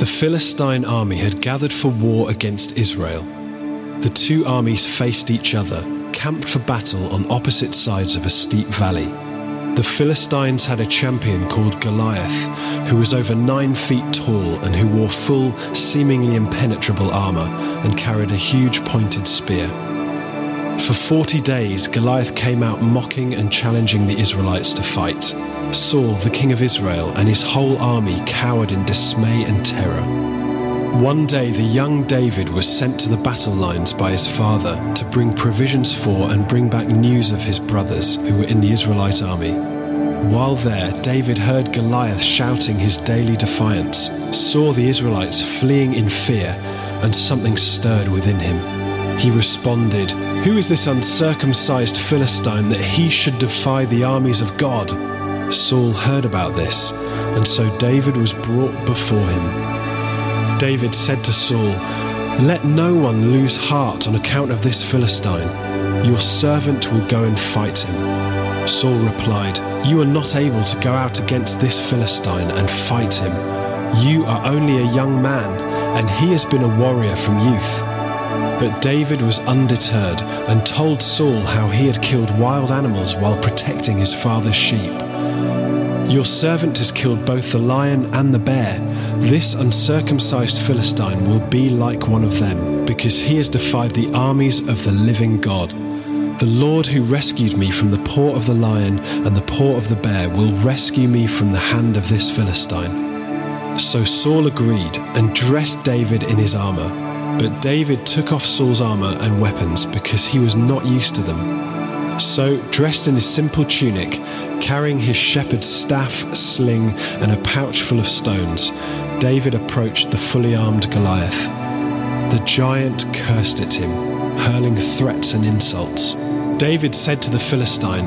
The Philistine army had gathered for war against Israel. The two armies faced each other, camped for battle on opposite sides of a steep valley. The Philistines had a champion called Goliath, who was over nine feet tall and who wore full, seemingly impenetrable armour and carried a huge pointed spear. For 40 days, Goliath came out mocking and challenging the Israelites to fight. Saul, the king of Israel, and his whole army cowered in dismay and terror. One day, the young David was sent to the battle lines by his father to bring provisions for and bring back news of his brothers who were in the Israelite army. While there, David heard Goliath shouting his daily defiance, saw the Israelites fleeing in fear, and something stirred within him. He responded, Who is this uncircumcised Philistine that he should defy the armies of God? Saul heard about this, and so David was brought before him. David said to Saul, Let no one lose heart on account of this Philistine. Your servant will go and fight him. Saul replied, You are not able to go out against this Philistine and fight him. You are only a young man, and he has been a warrior from youth. But David was undeterred and told Saul how he had killed wild animals while protecting his father's sheep. Your servant has killed both the lion and the bear. This uncircumcised Philistine will be like one of them, because he has defied the armies of the living God. The Lord who rescued me from the paw of the lion and the paw of the bear will rescue me from the hand of this Philistine. So Saul agreed and dressed David in his armor. But David took off Saul's armor and weapons because he was not used to them. So, dressed in his simple tunic, carrying his shepherd's staff, sling, and a pouch full of stones, David approached the fully armed Goliath. The giant cursed at him, hurling threats and insults. David said to the Philistine,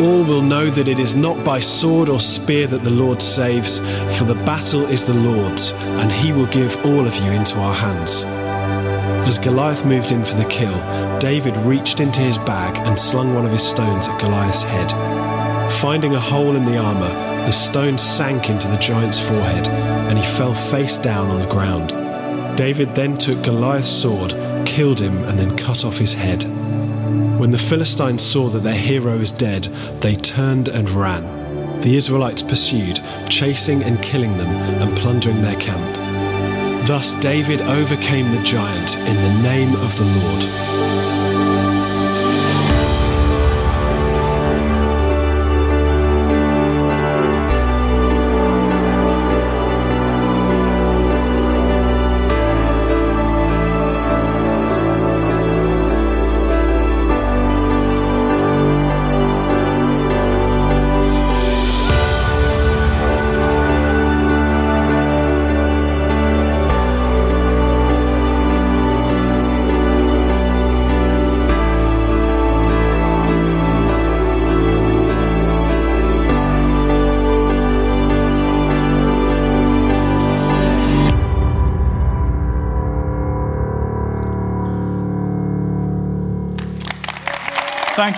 all will know that it is not by sword or spear that the Lord saves, for the battle is the Lord's, and he will give all of you into our hands. As Goliath moved in for the kill, David reached into his bag and slung one of his stones at Goliath's head. Finding a hole in the armour, the stone sank into the giant's forehead, and he fell face down on the ground. David then took Goliath's sword, killed him, and then cut off his head. When the Philistines saw that their hero was dead, they turned and ran. The Israelites pursued, chasing and killing them and plundering their camp. Thus David overcame the giant in the name of the Lord.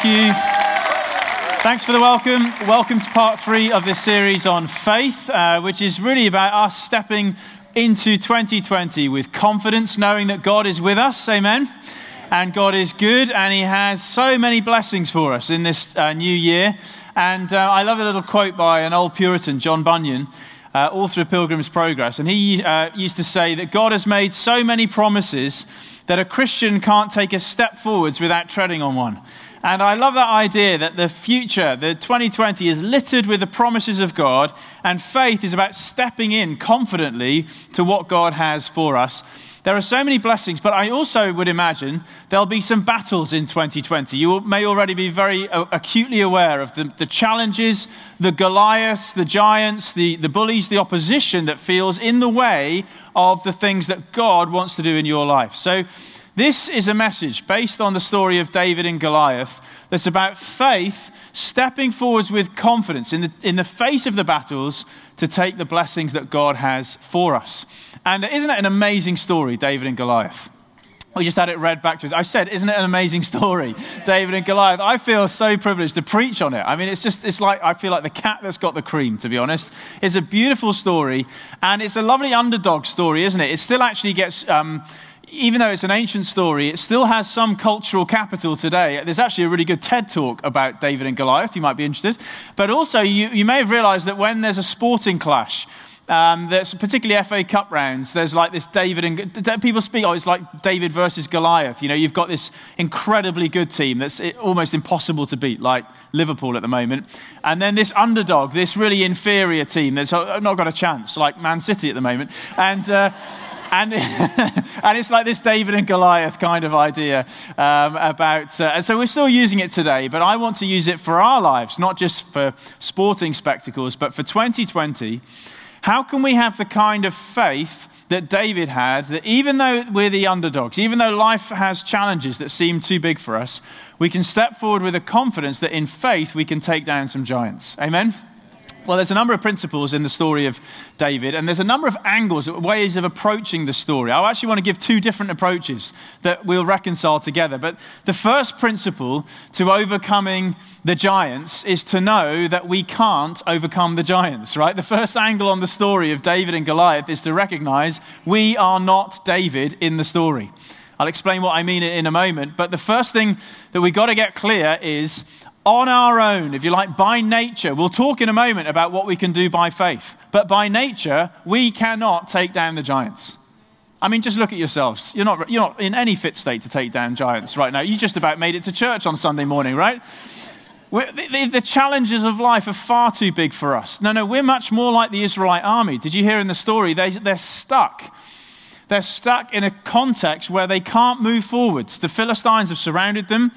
Thank you. Thanks for the welcome. Welcome to part three of this series on faith, uh, which is really about us stepping into 2020 with confidence, knowing that God is with us. Amen. And God is good, and He has so many blessings for us in this uh, new year. And uh, I love a little quote by an old Puritan, John Bunyan, uh, author of Pilgrim's Progress. And he uh, used to say that God has made so many promises that a Christian can't take a step forwards without treading on one. And I love that idea that the future, the 2020, is littered with the promises of God, and faith is about stepping in confidently to what God has for us. There are so many blessings, but I also would imagine there'll be some battles in 2020. You may already be very uh, acutely aware of the, the challenges, the Goliaths, the giants, the, the bullies, the opposition that feels in the way of the things that God wants to do in your life. So, This is a message based on the story of David and Goliath that's about faith stepping forwards with confidence in the, in the face of the battles to take the blessings that God has for us. And isn't it an amazing story, David and Goliath? We just had it read back to us. I said, isn't it an amazing story, David and Goliath? I feel so privileged to preach on it. I mean, it's just, it's like, I feel like the cat that's got the cream, to be honest. It's a beautiful story, and it's a lovely underdog story, isn't it? It still actually gets. Um, even though it's an ancient story, it still has some cultural capital today. There's actually a really good TED talk about David and Goliath. You might be interested. But also, you, you may have realized that when there's a sporting clash, um, there's particularly FA Cup rounds. There's like this David and people speak. Oh, it's like David versus Goliath. You know, you've got this incredibly good team that's almost impossible to beat, like Liverpool at the moment, and then this underdog, this really inferior team that's uh, not got a chance, like Man City at the moment, and. Uh, and, and it's like this David and Goliath kind of idea um, about, uh, and so we're still using it today, but I want to use it for our lives, not just for sporting spectacles, but for 2020. How can we have the kind of faith that David had that even though we're the underdogs, even though life has challenges that seem too big for us, we can step forward with a confidence that in faith we can take down some giants? Amen? Well, there's a number of principles in the story of David, and there's a number of angles, ways of approaching the story. I actually want to give two different approaches that we'll reconcile together. But the first principle to overcoming the giants is to know that we can't overcome the giants, right? The first angle on the story of David and Goliath is to recognize we are not David in the story. I'll explain what I mean in a moment. But the first thing that we've got to get clear is on our own, if you like, by nature. We'll talk in a moment about what we can do by faith. But by nature, we cannot take down the giants. I mean, just look at yourselves. You're not, you're not in any fit state to take down giants right now. You just about made it to church on Sunday morning, right? The, the, the, challenges of life are far too big for us. No, no, we're much more like the Israelite army. Did you hear in the story? They, they're stuck. They're stuck in a context where they can't move forwards. The Philistines have surrounded them.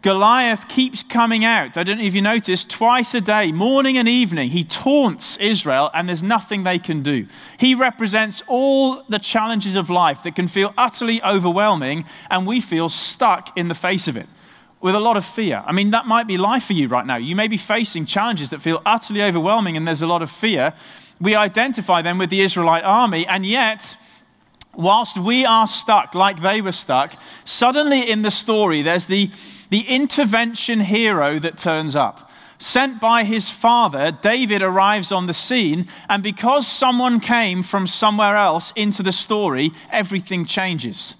Goliath keeps coming out. I don't know if you noticed, twice a day, morning and evening, he taunts Israel, and there's nothing they can do. He represents all the challenges of life that can feel utterly overwhelming, and we feel stuck in the face of it with a lot of fear. I mean, that might be life for you right now. You may be facing challenges that feel utterly overwhelming, and there's a lot of fear. We identify them with the Israelite army, and yet, whilst we are stuck like they were stuck, suddenly in the story, there's the the intervention hero that turns up. Sent by his father, David arrives on the scene, and because someone came from somewhere else into the story, everything changes.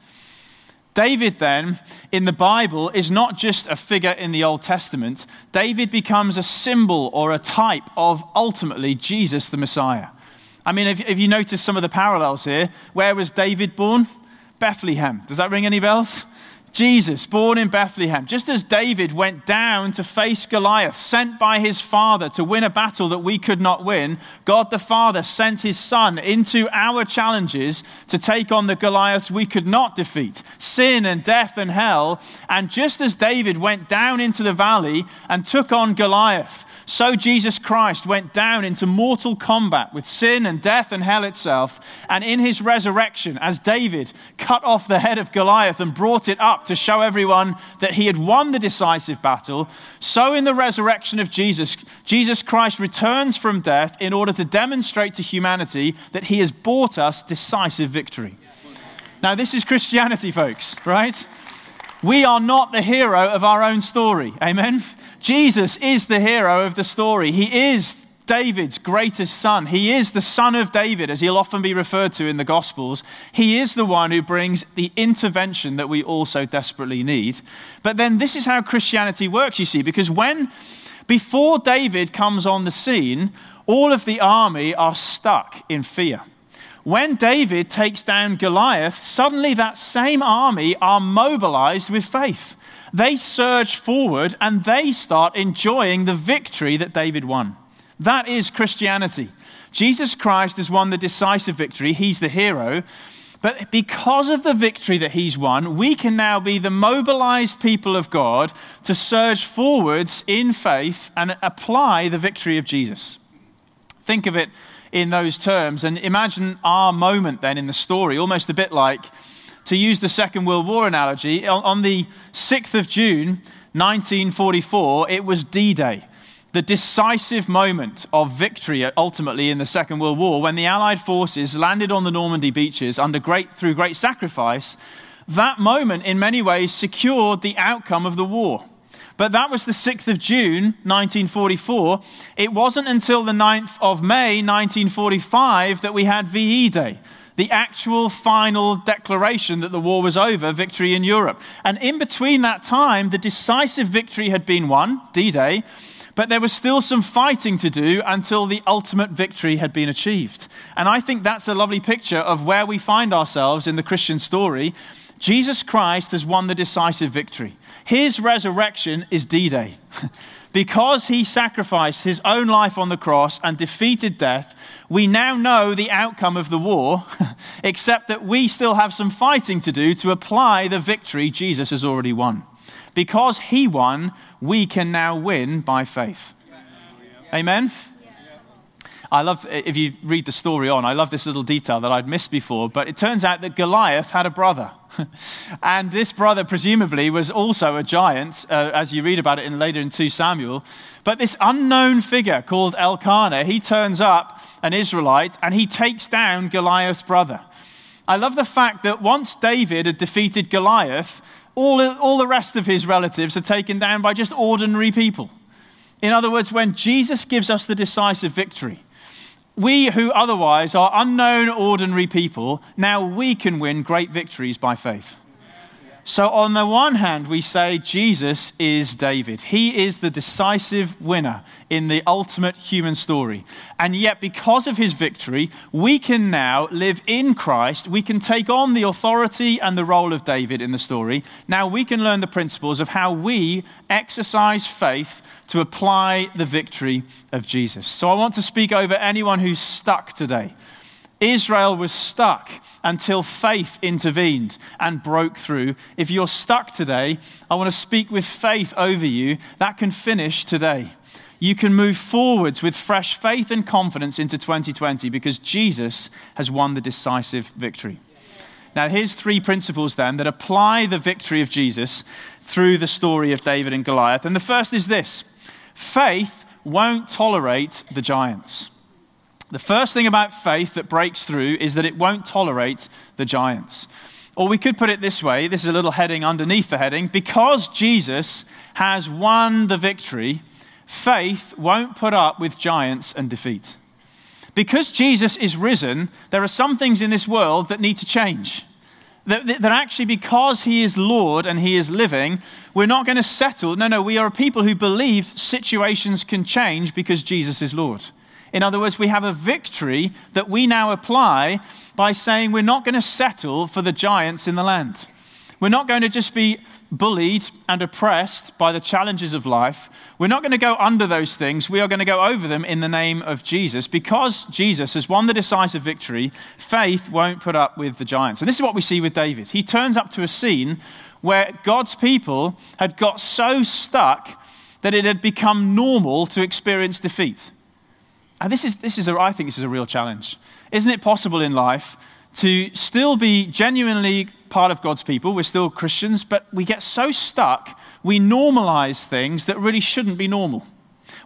David, then, in the Bible, is not just a figure in the Old Testament. David becomes a symbol or a type of ultimately Jesus the Messiah. I mean, if, if you notice some of the parallels here, where was David born? Bethlehem. Does that ring any bells? Jesus, born in Bethlehem, just as David went down to face Goliath, sent by his father to win a battle that we could not win, God the Father sent his son into our challenges to take on the Goliaths we could not defeat sin and death and hell. And just as David went down into the valley and took on Goliath, so Jesus Christ went down into mortal combat with sin and death and hell itself. And in his resurrection, as David cut off the head of Goliath and brought it up to show everyone that he had won the decisive battle, so in the resurrection of Jesus, Jesus Christ returns from death in order to demonstrate to humanity that he has bought us decisive victory. Now, this is Christianity, folks, right? We are not the hero of our own story. Amen? Jesus is the hero of the story. He is David's greatest son. He is the son of David, as he'll often be referred to in the Gospels. He is the one who brings the intervention that we also desperately need. But then this is how Christianity works, you see, because when, before David comes on the scene, all of the army are stuck in fear. When David takes down Goliath, suddenly that same army are mobilized with faith. They surge forward and they start enjoying the victory that David won. That is Christianity. Jesus Christ has won the decisive victory, he's the hero. But because of the victory that he's won, we can now be the mobilized people of God to surge forwards in faith and apply the victory of Jesus. Think of it in those terms. And imagine our moment then in the story, almost a bit like to use the Second World War analogy, on, the 6th of June, 1944, it was D Day, the decisive moment of victory uh, ultimately in the Second World War when the Allied forces landed on the Normandy beaches under great, through great sacrifice. That moment, in many ways, secured the outcome of the war. But that was the 6th of June, 1944. It wasn't until the 9th of May, 1945, that we had VE Day, the actual final declaration that the war was over, victory in Europe. And in between that time, the decisive victory had been won, D Day, but there was still some fighting to do until the ultimate victory had been achieved. And I think that's a lovely picture of where we find ourselves in the Christian story. Jesus Christ has won the decisive victory. His resurrection is D Day. because he sacrificed his own life on the cross and defeated death, we now know the outcome of the war, except that we still have some fighting to do to apply the victory Jesus has already won. Because he won, we can now win by faith. Amen? I love, if you read the story on, I love this little detail that I'd missed before, but it turns out that Goliath had a brother. and this brother, presumably, was also a giant, uh, as you read about it in, later in 2 Samuel. But this unknown figure called Elkanah, he turns up, an Israelite, and he takes down Goliath's brother. I love the fact that once David had defeated Goliath, all, all the rest of his relatives are taken down by just ordinary people. In other words, when Jesus gives us the decisive victory, we who otherwise are unknown, ordinary people, now we can win great victories by faith. So, on the one hand, we say Jesus is David. He is the decisive winner in the ultimate human story. And yet, because of his victory, we can now live in Christ. We can take on the authority and the role of David in the story. Now, we can learn the principles of how we exercise faith to apply the victory of Jesus. So, I want to speak over anyone who's stuck today. Israel was stuck until faith intervened and broke through. If you're stuck today, I want to speak with faith over you. That can finish today. You can move forwards with fresh faith and confidence into 2020 because Jesus has won the decisive victory. Now, here's three principles then that apply the victory of Jesus through the story of David and Goliath. And the first is this faith won't tolerate the giants. The first thing about faith that breaks through is that it won't tolerate the giants. Or we could put it this way this is a little heading underneath the heading. Because Jesus has won the victory, faith won't put up with giants and defeat. Because Jesus is risen, there are some things in this world that need to change. That, that, actually, because he is Lord and he is living, we're not going to settle. No, no, we are a people who believe situations can change because Jesus is Lord. In other words, we have a victory that we now apply by saying we're not going to settle for the giants in the land. We're not going to just be bullied and oppressed by the challenges of life. We're not going to go under those things. We are going to go over them in the name of Jesus. Because Jesus has won the decisive victory, faith won't put up with the giants. And this is what we see with David. He turns up to a scene where God's people had got so stuck that it had become normal to experience defeat. And this is, this is a, I think this is a real challenge. Isn't it possible in life to still be genuinely part of God's people? We're still Christians, but we get so stuck, we normalize things that really shouldn't be normal.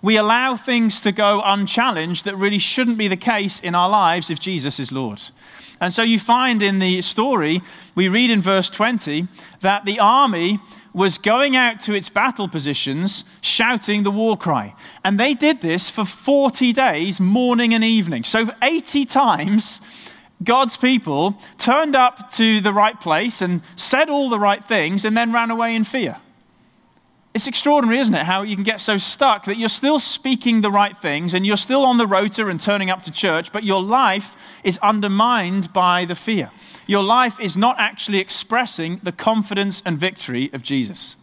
We allow things to go unchallenged that really shouldn't be the case in our lives if Jesus is Lord. And so you find in the story, we read in verse 20, that the army was going out to its battle positions shouting the war cry. And they did this for 40 days, morning and evening. So 80 times, God's people turned up to the right place and said all the right things and then ran away in fear. It's extraordinary, isn't it? How you can get so stuck that you're still speaking the right things and you're still on the rota and turning up to church, but your life is undermined by the fear. Your life is not actually expressing the confidence and victory of Jesus.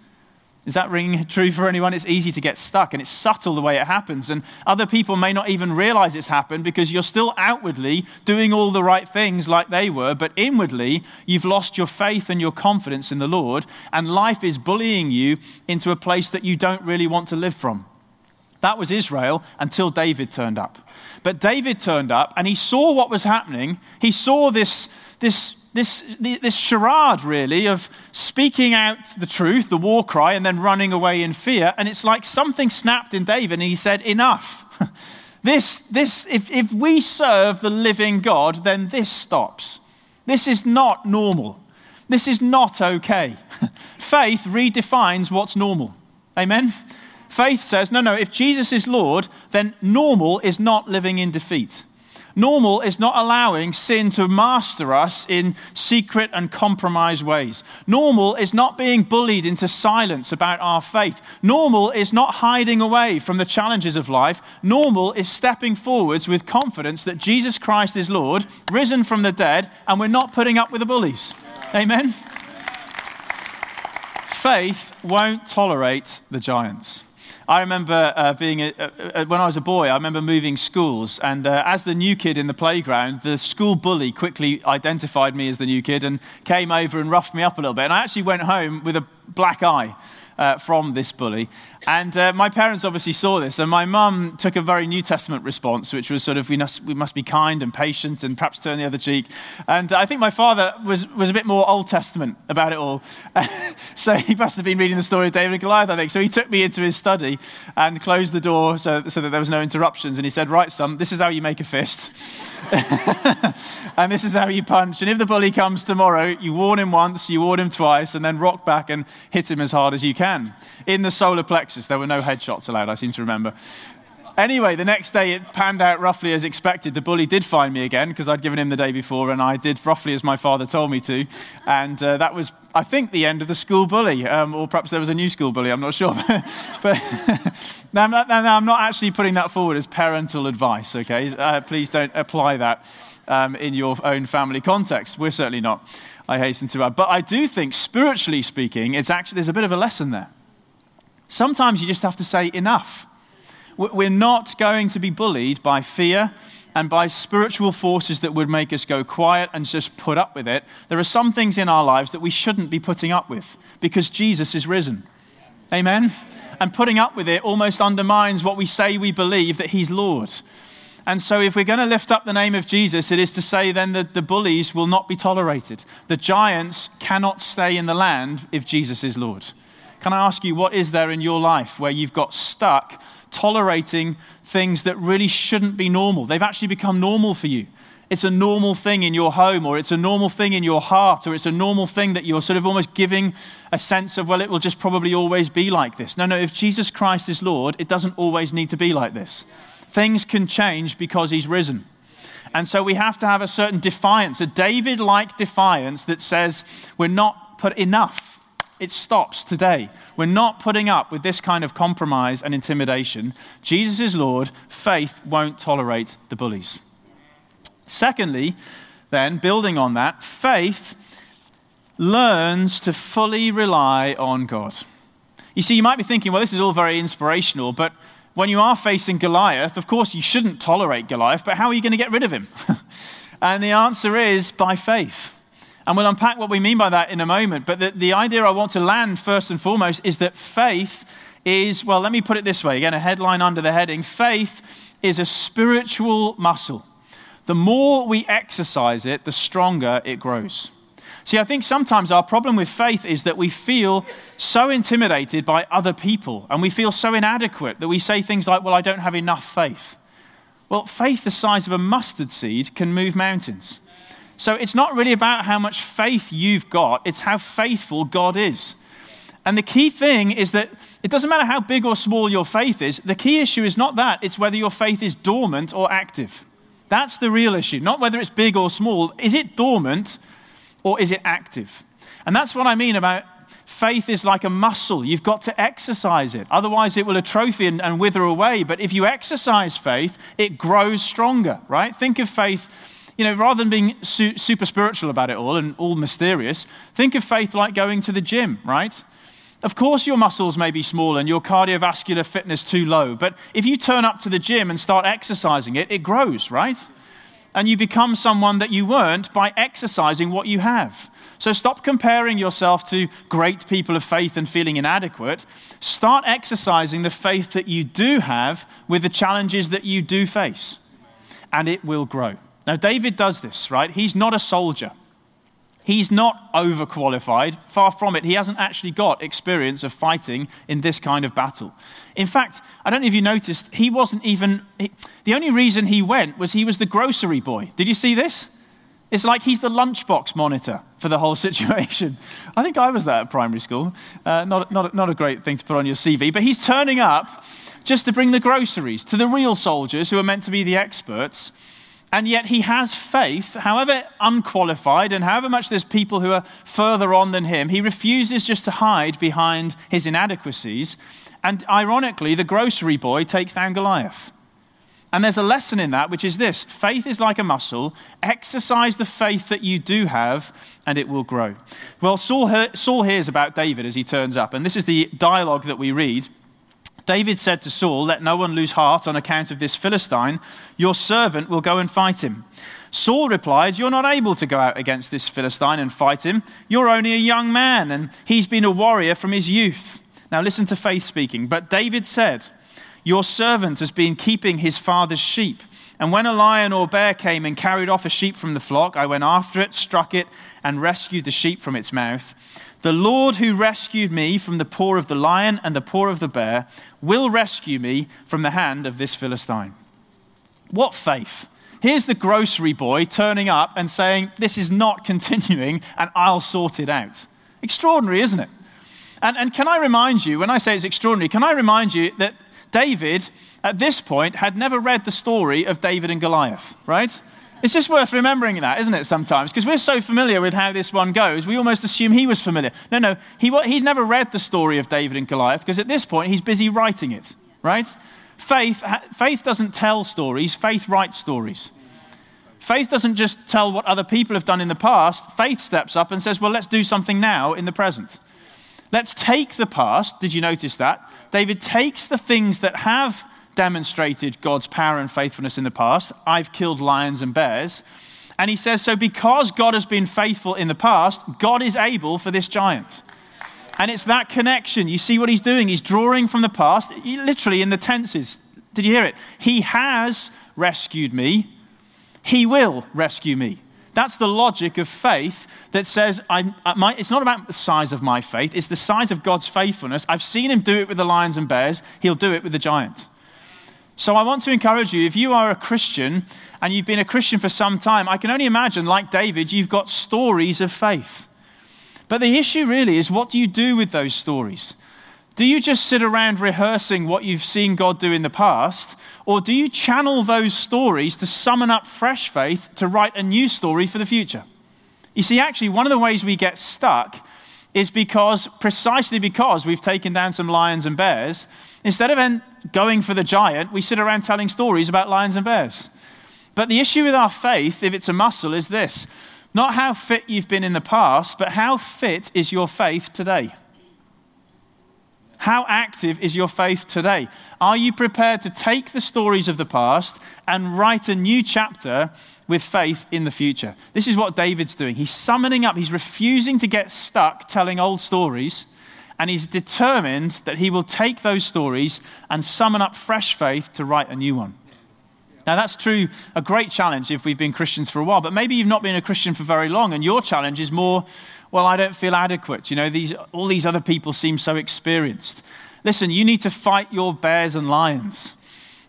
Is that ringing true for anyone? It's easy to get stuck and it's subtle the way it happens. And other people may not even realize it's happened because you're still outwardly doing all the right things like they were, but inwardly you've lost your faith and your confidence in the Lord, and life is bullying you into a place that you don't really want to live from. That was Israel until David turned up. But David turned up and he saw what was happening. He saw this, this this, this charade, really, of speaking out the truth, the war cry, and then running away in fear. And it's like something snapped in David, and he said, Enough. this, this, if, if we serve the living God, then this stops. This is not normal. This is not okay. Faith redefines what's normal. Amen? Faith says, no, no, if Jesus is Lord, then normal is not living in defeat. Normal is not allowing sin to master us in secret and compromised ways. Normal is not being bullied into silence about our faith. Normal is not hiding away from the challenges of life. Normal is stepping forwards with confidence that Jesus Christ is Lord, risen from the dead, and we're not putting up with the bullies. Amen? Faith won't tolerate the giants. I remember uh, being a, a, when I was a boy. I remember moving schools, and uh, as the new kid in the playground, the school bully quickly identified me as the new kid and came over and roughed me up a little bit. And I actually went home with a black eye uh, from this bully. And uh, my parents obviously saw this, and my mum took a very New Testament response, which was sort of, we must, we must be kind and patient and perhaps turn the other cheek. And I think my father was, was a bit more Old Testament about it all. so he must have been reading the story of David and Goliath, I think. So he took me into his study and closed the door so, so that there was no interruptions. And he said, Right, son, this is how you make a fist. and this is how you punch. And if the bully comes tomorrow, you warn him once, you warn him twice, and then rock back and hit him as hard as you can. In the solar plexus, there were no headshots allowed, I seem to remember. Anyway, the next day it panned out roughly as expected. The bully did find me again because I'd given him the day before, and I did roughly as my father told me to. And uh, that was, I think, the end of the school bully, um, or perhaps there was a new school bully. I'm not sure. but now, now, now, I'm not actually putting that forward as parental advice. Okay, uh, please don't apply that um, in your own family context. We're certainly not. I hasten to add, but I do think, spiritually speaking, it's actually there's a bit of a lesson there. Sometimes you just have to say enough. We're not going to be bullied by fear and by spiritual forces that would make us go quiet and just put up with it. There are some things in our lives that we shouldn't be putting up with because Jesus is risen. Amen? And putting up with it almost undermines what we say we believe that He's Lord. And so, if we're going to lift up the name of Jesus, it is to say then that the bullies will not be tolerated. The giants cannot stay in the land if Jesus is Lord. Can I ask you, what is there in your life where you've got stuck tolerating things that really shouldn't be normal. They've actually become normal for you. It's a normal thing in your home, or it's a normal thing in your heart, or it's a normal thing that you're sort of almost giving a sense of, well, it will just probably always be like this. No, no, if Jesus Christ is Lord, it doesn't always need to be like this. Things can change because he's risen. And so we have to have a certain defiance, a David like defiance that says, we're not put enough it stops today. We're not putting up with this kind of compromise and intimidation. Jesus is Lord. Faith won't tolerate the bullies. Secondly, then, building on that, faith learns to fully rely on God. You see, you might be thinking, well, this is all very inspirational, but when you are facing Goliath, of course, you shouldn't tolerate Goliath, but how are you going to get rid of him? and the answer is by faith. And we'll unpack what we mean by that in a moment. But the, the idea I want to land first and foremost is that faith is, well, let me put it this way again, a headline under the heading faith is a spiritual muscle. The more we exercise it, the stronger it grows. See, I think sometimes our problem with faith is that we feel so intimidated by other people and we feel so inadequate that we say things like, Well, I don't have enough faith. Well, faith the size of a mustard seed can move mountains. So it's not really about how much faith you've got, it's how faithful God is. And the key thing is that it doesn't matter how big or small your faith is, the key issue is not that, it's whether your faith is dormant or active. That's the real issue, not whether it's big or small. Is it dormant or is it active? And that's what I mean about faith is like a muscle. You've got to exercise it. Otherwise, it will atrophy and, and wither away. But if you exercise faith, it grows stronger, right? Think of faith you know, rather than being su- super spiritual about it all and all mysterious, think of faith like going to the gym, right? Of course, your muscles may be small and your cardiovascular fitness too low, but if you turn up to the gym and start exercising it, it grows, right? And you become someone that you weren't by exercising what you have. So stop comparing yourself to great people of faith and feeling inadequate. Start exercising the faith that you do have with the challenges that you do face, and it will grow. Now, David does this, right? He's not a soldier. He's not overqualified. Far from it. He hasn't actually got experience of fighting in this kind of battle. In fact, I don't know if you noticed, he wasn't even. He, the only reason he went was he was the grocery boy. Did you see this? It's like he's the lunchbox monitor for the whole situation. I think I was that at primary school. Uh, not, not, not a great thing to put on your CV, but he's turning up just to bring the groceries to the real soldiers who are meant to be the experts. And yet he has faith, however unqualified, and however much there's people who are further on than him, he refuses just to hide behind his inadequacies. And ironically, the grocery boy takes down Goliath. And there's a lesson in that, which is this faith is like a muscle. Exercise the faith that you do have, and it will grow. Well, Saul, hears about David as he turns up, and this is the dialogue that we read. David said to Saul, Let no one lose heart on account of this Philistine. Your servant will go and fight him. Saul replied, You're not able to go out against this Philistine and fight him. You're only a young man, and he's been a warrior from his youth. Now listen to faith speaking. But David said, Your servant has been keeping his father's sheep. And when a lion or bear came and carried off a sheep from the flock, I went after it, struck it, and rescued the sheep from its mouth. The Lord who rescued me from the paw of the lion and the paw of the bear will rescue me from the hand of this Philistine. What faith! Here's the grocery boy turning up and saying, This is not continuing and I'll sort it out. Extraordinary, isn't it? And, and can I remind you, when I say it's extraordinary, can I remind you that David, at this point, had never read the story of David and Goliath, right? It's just worth remembering that, isn't it, sometimes? Because we're so familiar with how this one goes, we almost assume he was familiar. No, no, he, he'd never read the story of David and Goliath because at this point he's busy writing it, right? Faith, faith doesn't tell stories, faith writes stories. Faith doesn't just tell what other people have done in the past, faith steps up and says, well, let's do something now in the present. Let's take the past. Did you notice that? David takes the things that have demonstrated God's power and faithfulness in the past. I've killed lions and bears. And he says, So because God has been faithful in the past, God is able for this giant. And it's that connection. You see what he's doing? He's drawing from the past, literally in the tenses. Did you hear it? He has rescued me. He will rescue me. That's the logic of faith that says, I'm, uh, my, it's not about the size of my faith, it's the size of God's faithfulness. I've seen him do it with the lions and bears, he'll do it with the giant. So I want to encourage you if you are a Christian and you've been a Christian for some time, I can only imagine, like David, you've got stories of faith. But the issue really is what do you do with those stories? Do you just sit around rehearsing what you've seen God do in the past? Or do you channel those stories to summon up fresh faith to write a new story for the future? You see, actually, one of the ways we get stuck is because, precisely because we've taken down some lions and bears, instead of going for the giant, we sit around telling stories about lions and bears. But the issue with our faith, if it's a muscle, is this not how fit you've been in the past, but how fit is your faith today? How active is your faith today? Are you prepared to take the stories of the past and write a new chapter with faith in the future? This is what David's doing. He's summoning up, he's refusing to get stuck telling old stories, and he's determined that he will take those stories and summon up fresh faith to write a new one. Now, that's true, a great challenge if we've been Christians for a while, but maybe you've not been a Christian for very long, and your challenge is more well, I don't feel adequate. You know, these, all these other people seem so experienced. Listen, you need to fight your bears and lions,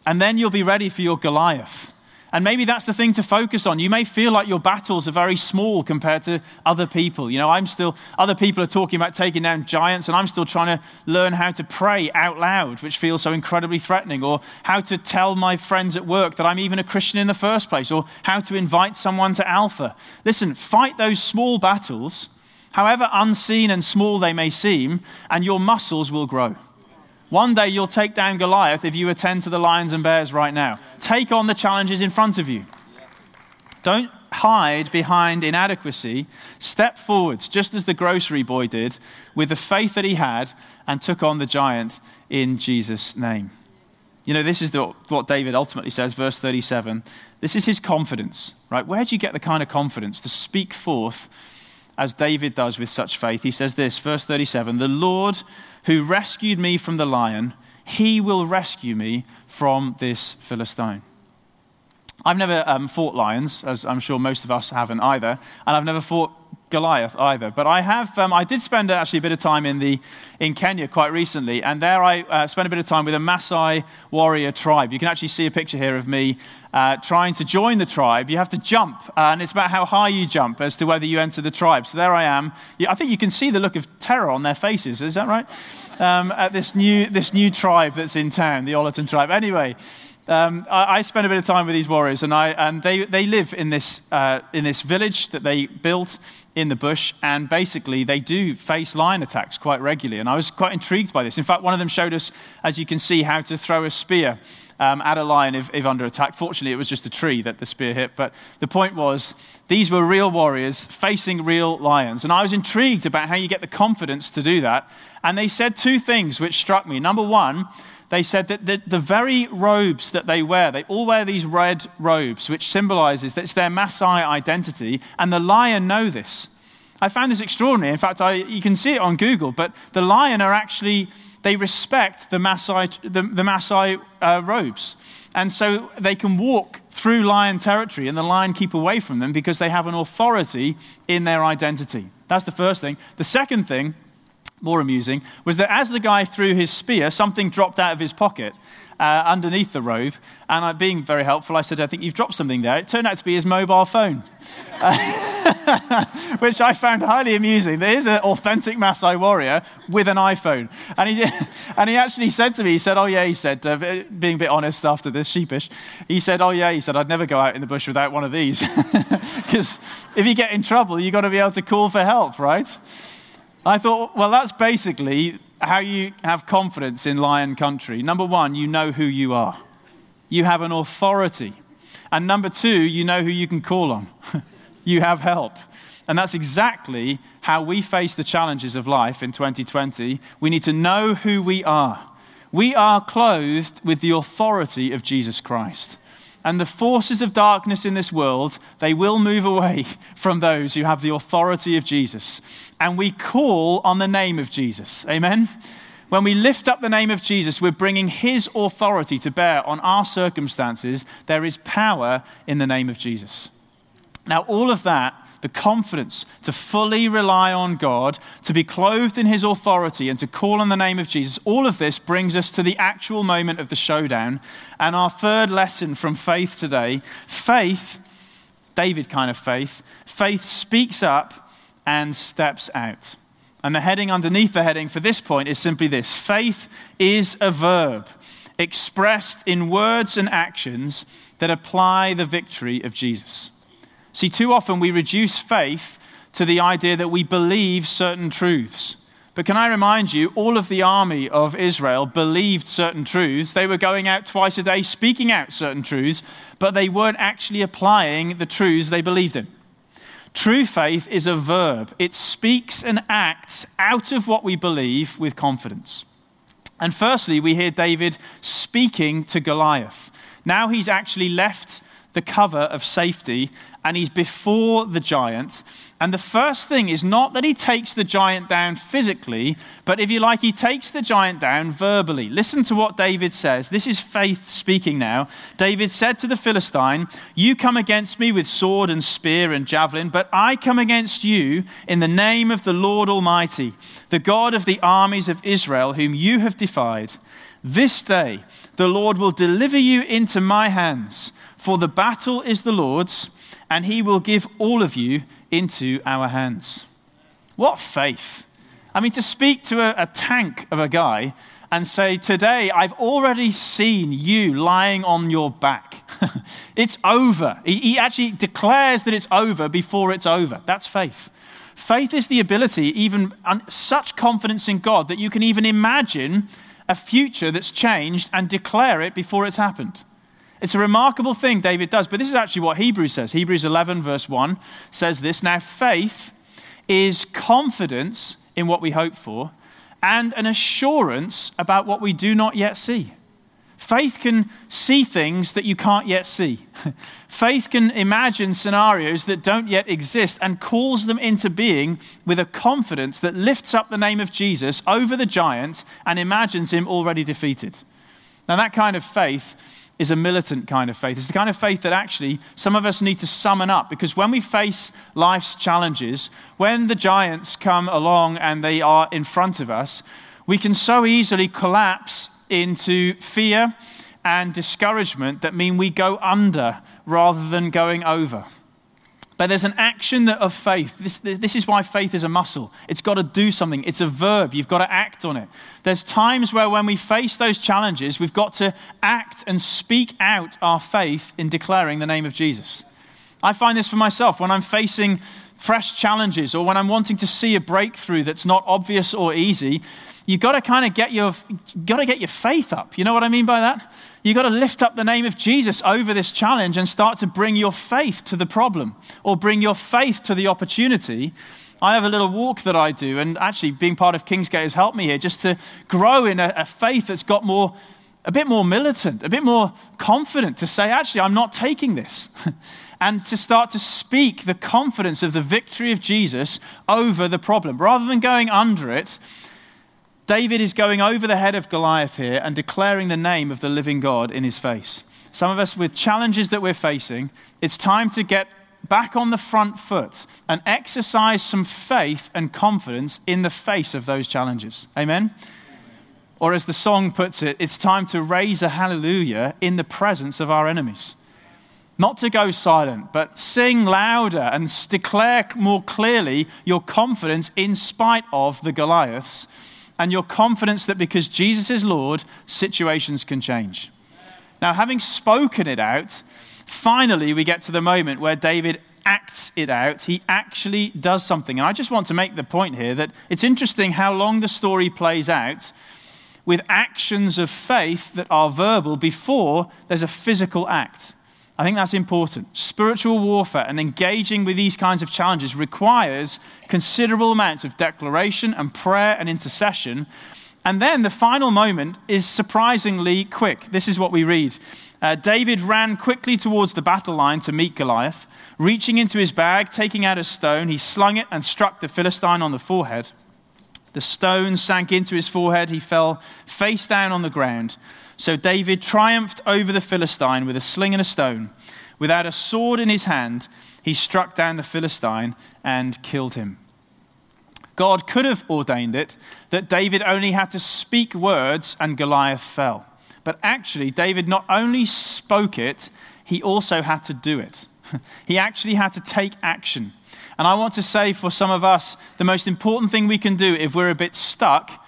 and then you'll be ready for your Goliath. And maybe that's the thing to focus on. You may feel like your battles are very small compared to other people. You know, I'm still, other people are talking about taking down giants, and I'm still trying to learn how to pray out loud, which feels so incredibly threatening, or how to tell my friends at work that I'm even a Christian in the first place, or how to invite someone to Alpha. Listen, fight those small battles however unseen and small they may seem, and your muscles will grow. One day you'll take down Goliath if you attend to the lions and bears right now. Take on the challenges in front of you. Don't hide behind inadequacy. Step forwards, just as the grocery boy did, with the faith that he had and took on the giant in Jesus' name. You know, this is the, what David ultimately says, verse 37. This is his confidence, right? Where do you get the kind of confidence to speak forth as David does with such faith. He says this, verse 37 The Lord who rescued me from the lion, he will rescue me from this Philistine. I've never um, fought lions, as I'm sure most of us haven't either, and I've never fought Goliath either. But I have, um, I did spend actually a bit of time in, the, in Kenya quite recently, and there I uh, spent a bit of time with a Maasai warrior tribe. You can actually see a picture here of me uh, trying to join the tribe. You have to jump, uh, and it's about how high you jump as to whether you enter the tribe. So there I am. I think you can see the look of terror on their faces. Is that right? Um, at this new, this new tribe that's in town, the Ollerton tribe. Anyway, um, I, I, spent a bit of time with these warriors, and, I, and they, they live in this, uh, in this village that they built in the bush, and basically they do face lion attacks quite regularly. And I was quite intrigued by this. In fact, one of them showed us, as you can see, how to throw a spear um, at a lion if, if under attack. Fortunately, it was just a tree that the spear hit. But the point was, these were real warriors facing real lions. And I was intrigued about how you get the confidence to do that. And they said two things which struck me. Number one, they said that the, the, very robes that they wear, they all wear these red robes, which symbolizes that it's their Maasai identity, and the lion know this. I found this extraordinary. In fact, I, you can see it on Google, but the lion are actually, they respect the Maasai, the, the Maasai uh, robes. And so they can walk through lion territory and the lion keep away from them because they have an authority in their identity. That's the first thing. The second thing more amusing, was that as the guy threw his spear, something dropped out of his pocket uh, underneath the robe. And I, being very helpful, I said, I think you've dropped something there. It turned out to be his mobile phone, uh, which I found highly amusing. There is an authentic Maasai warrior with an iPhone. And he, and he actually said to me, he said, Oh, yeah, he said, uh, being a bit honest after this, sheepish, he said, Oh, yeah, he said, I'd never go out in the bush without one of these. Because if you get in trouble, you've got to be able to call for help, right? I thought, well, that's basically how you have confidence in lion country. Number one, you know who you are, you have an authority. And number two, you know who you can call on. you have help. And that's exactly how we face the challenges of life in 2020. We need to know who we are. We are clothed with the authority of Jesus Christ. And the forces of darkness in this world, they will move away from those who have the authority of Jesus. And we call on the name of Jesus. Amen? When we lift up the name of Jesus, we're bringing his authority to bear on our circumstances. There is power in the name of Jesus. Now, all of that the confidence to fully rely on God, to be clothed in his authority, and to call on the name of Jesus, all of this brings us to the actual moment of the showdown. And our third lesson from faith today faith, David kind of faith, faith speaks up and steps out. And the heading underneath the heading for this point is simply this faith is a verb expressed in words and actions that apply the victory of Jesus. See, too often we reduce faith to the idea that we believe certain truths. But can I remind you, all of the army of Israel believed certain truths. They were going out twice a day speaking out certain truths, but they weren't actually applying the truths they believed in. True faith is a verb, it speaks and acts out of what we believe with confidence. And firstly, we hear David speaking to Goliath. Now he's actually left the cover of safety and he's before the giant. And the first thing is not that he takes the giant down physically, but if you like, he takes the giant down verbally. Listen to what David says. This is faith speaking now. David said to the Philistine, You come against me with sword and spear and javelin, but I come against you in the name of the Lord Almighty, the God of the armies of Israel, whom you have defied. This day the Lord will deliver you into my hands, for the battle is the Lord's and he will give all of you into our hands. What faith! I mean, to speak to a, a, tank of a guy and say, Today, I've already seen you lying on your back. it's over. He, he actually declares that it's over before it's over. That's faith. Faith is the ability, even such confidence in God, that you can even imagine a future that's changed and declare it before it's happened. It's a remarkable thing David does, but this is actually what Hebrews says. Hebrews 11, verse 1 says this Now, faith is confidence in what we hope for and an assurance about what we do not yet see. Faith can see things that you can't yet see. Faith can imagine scenarios that don't yet exist and calls them into being with a confidence that lifts up the name of Jesus over the giant and imagines him already defeated. Now, that kind of faith is a militant kind of faith. It's the kind of faith that actually some of us need to summon up because when we face life's challenges, when the giants come along and they are in front of us, we can so easily collapse into fear and discouragement that mean we go under rather than going over. But there's an action of faith. This, this is why faith is a muscle. It's got to do something, it's a verb. You've got to act on it. There's times where, when we face those challenges, we've got to act and speak out our faith in declaring the name of Jesus. I find this for myself when I'm facing fresh challenges or when I'm wanting to see a breakthrough that's not obvious or easy. You've got to kind of get your, got to get your faith up. You know what I mean by that? You've got to lift up the name of Jesus over this challenge and start to bring your faith to the problem or bring your faith to the opportunity. I have a little walk that I do, and actually, being part of Kingsgate has helped me here just to grow in a, a faith that's got more, a bit more militant, a bit more confident to say, actually, I'm not taking this. and to start to speak the confidence of the victory of Jesus over the problem. Rather than going under it, David is going over the head of Goliath here and declaring the name of the living God in his face. Some of us, with challenges that we're facing, it's time to get back on the front foot and exercise some faith and confidence in the face of those challenges. Amen? Or as the song puts it, it's time to raise a hallelujah in the presence of our enemies. Not to go silent, but sing louder and declare more clearly your confidence in spite of the Goliaths and your confidence that because Jesus is Lord, situations can change. Now, having spoken it out, finally we get to the moment where David acts it out. He actually does something. And I just want to make the point here that it's interesting how long the story plays out with actions of faith that are verbal before there's a physical act. I think that's important. Spiritual warfare and engaging with these kinds of challenges requires considerable amounts of declaration and prayer and intercession. And then the final moment is surprisingly quick. This is what we read. Uh, David ran quickly towards the battle line to meet Goliath. Reaching into his bag, taking out a stone, he slung it and struck the Philistine on the forehead. The stone sank into his forehead. He fell face down on the ground. So David triumphed over the Philistine with a sling and a stone. Without a sword in his hand, he struck down the Philistine and killed him. God could have ordained it that David only had to speak words and Goliath fell. But actually, David not only spoke it, he also had to do it. he actually had to take action. And I want to say for some of us, the most important thing we can do if we're a bit stuck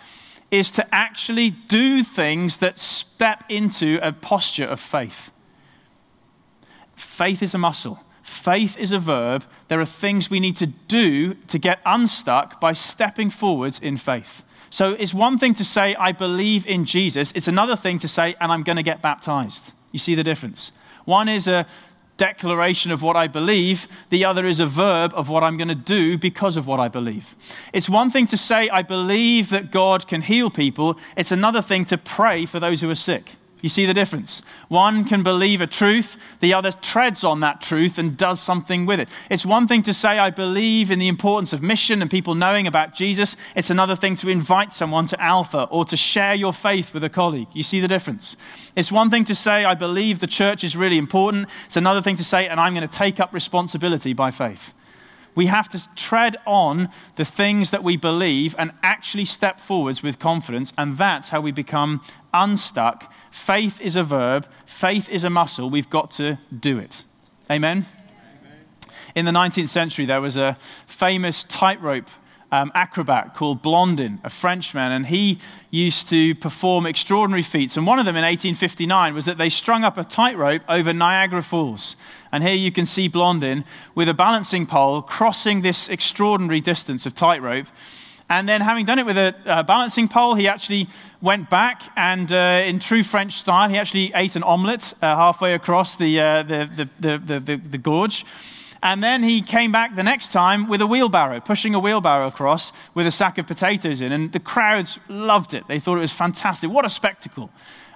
is to actually do things that step into a posture of faith. Faith is a muscle. Faith is a verb. There are things we need to do to get unstuck by stepping forwards in faith. So it's one thing to say, I believe in Jesus. It's another thing to say, and I'm going to get baptized. You see the difference? One is a declaration of what I believe, the other is a verb of what I'm going to do because of what I believe. It's one thing to say, I believe that God can heal people, it's another thing to pray for those who are sick. You see the difference? One can believe a truth, the other treads on that truth and does something with it. It's one thing to say, I believe in the importance of mission and people knowing about Jesus. It's another thing to invite someone to Alpha or to share your faith with a colleague. You see the difference? It's one thing to say, I believe the church is really important. It's another thing to say, and I'm going to take up responsibility by faith. We have to tread on the things that we believe and actually step forwards with confidence, and that's how we become unstuck Faith is a verb, faith is a muscle. We've got to do it. Amen? In the 19th century, there was a famous tightrope um, acrobat called Blondin, a Frenchman, and he used to perform extraordinary feats. And one of them in 1859 was that they strung up a tightrope over Niagara Falls. And here you can see Blondin with a balancing pole crossing this extraordinary distance of tightrope. And then, having done it with a, a balancing pole, he actually went back and, uh, in true French style, he actually ate an omelette uh, halfway across the, uh, the, the, the, the, the gorge. And then he came back the next time with a wheelbarrow, pushing a wheelbarrow across with a sack of potatoes in. And the crowds loved it. They thought it was fantastic. What a spectacle.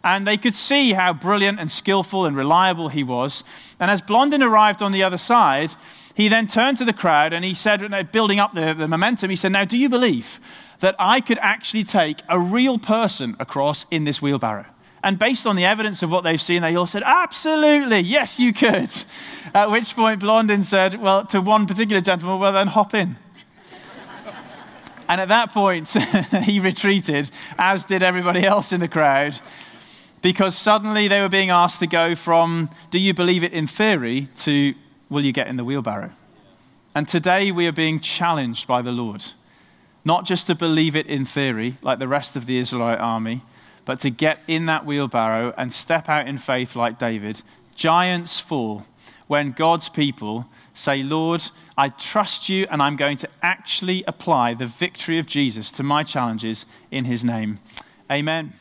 And they could see how brilliant and skillful and reliable he was. And as Blondin arrived on the other side, he then turned to the crowd and he said, building up the, the momentum, he said, Now, do you believe that I could actually take a real person across in this wheelbarrow? And based on the evidence of what they've seen, they all said, Absolutely, yes, you could. At which point, Blondin said, Well, to one particular gentleman, well, then hop in. and at that point, he retreated, as did everybody else in the crowd, because suddenly they were being asked to go from, Do you believe it in theory, to, Will you get in the wheelbarrow? And today we are being challenged by the Lord, not just to believe it in theory, like the rest of the Israelite army but to get in that wheelbarrow and step out in faith like David. Giants fall when God's people say, Lord, I trust you and I'm going to actually apply the victory of Jesus to my challenges in his name. Amen.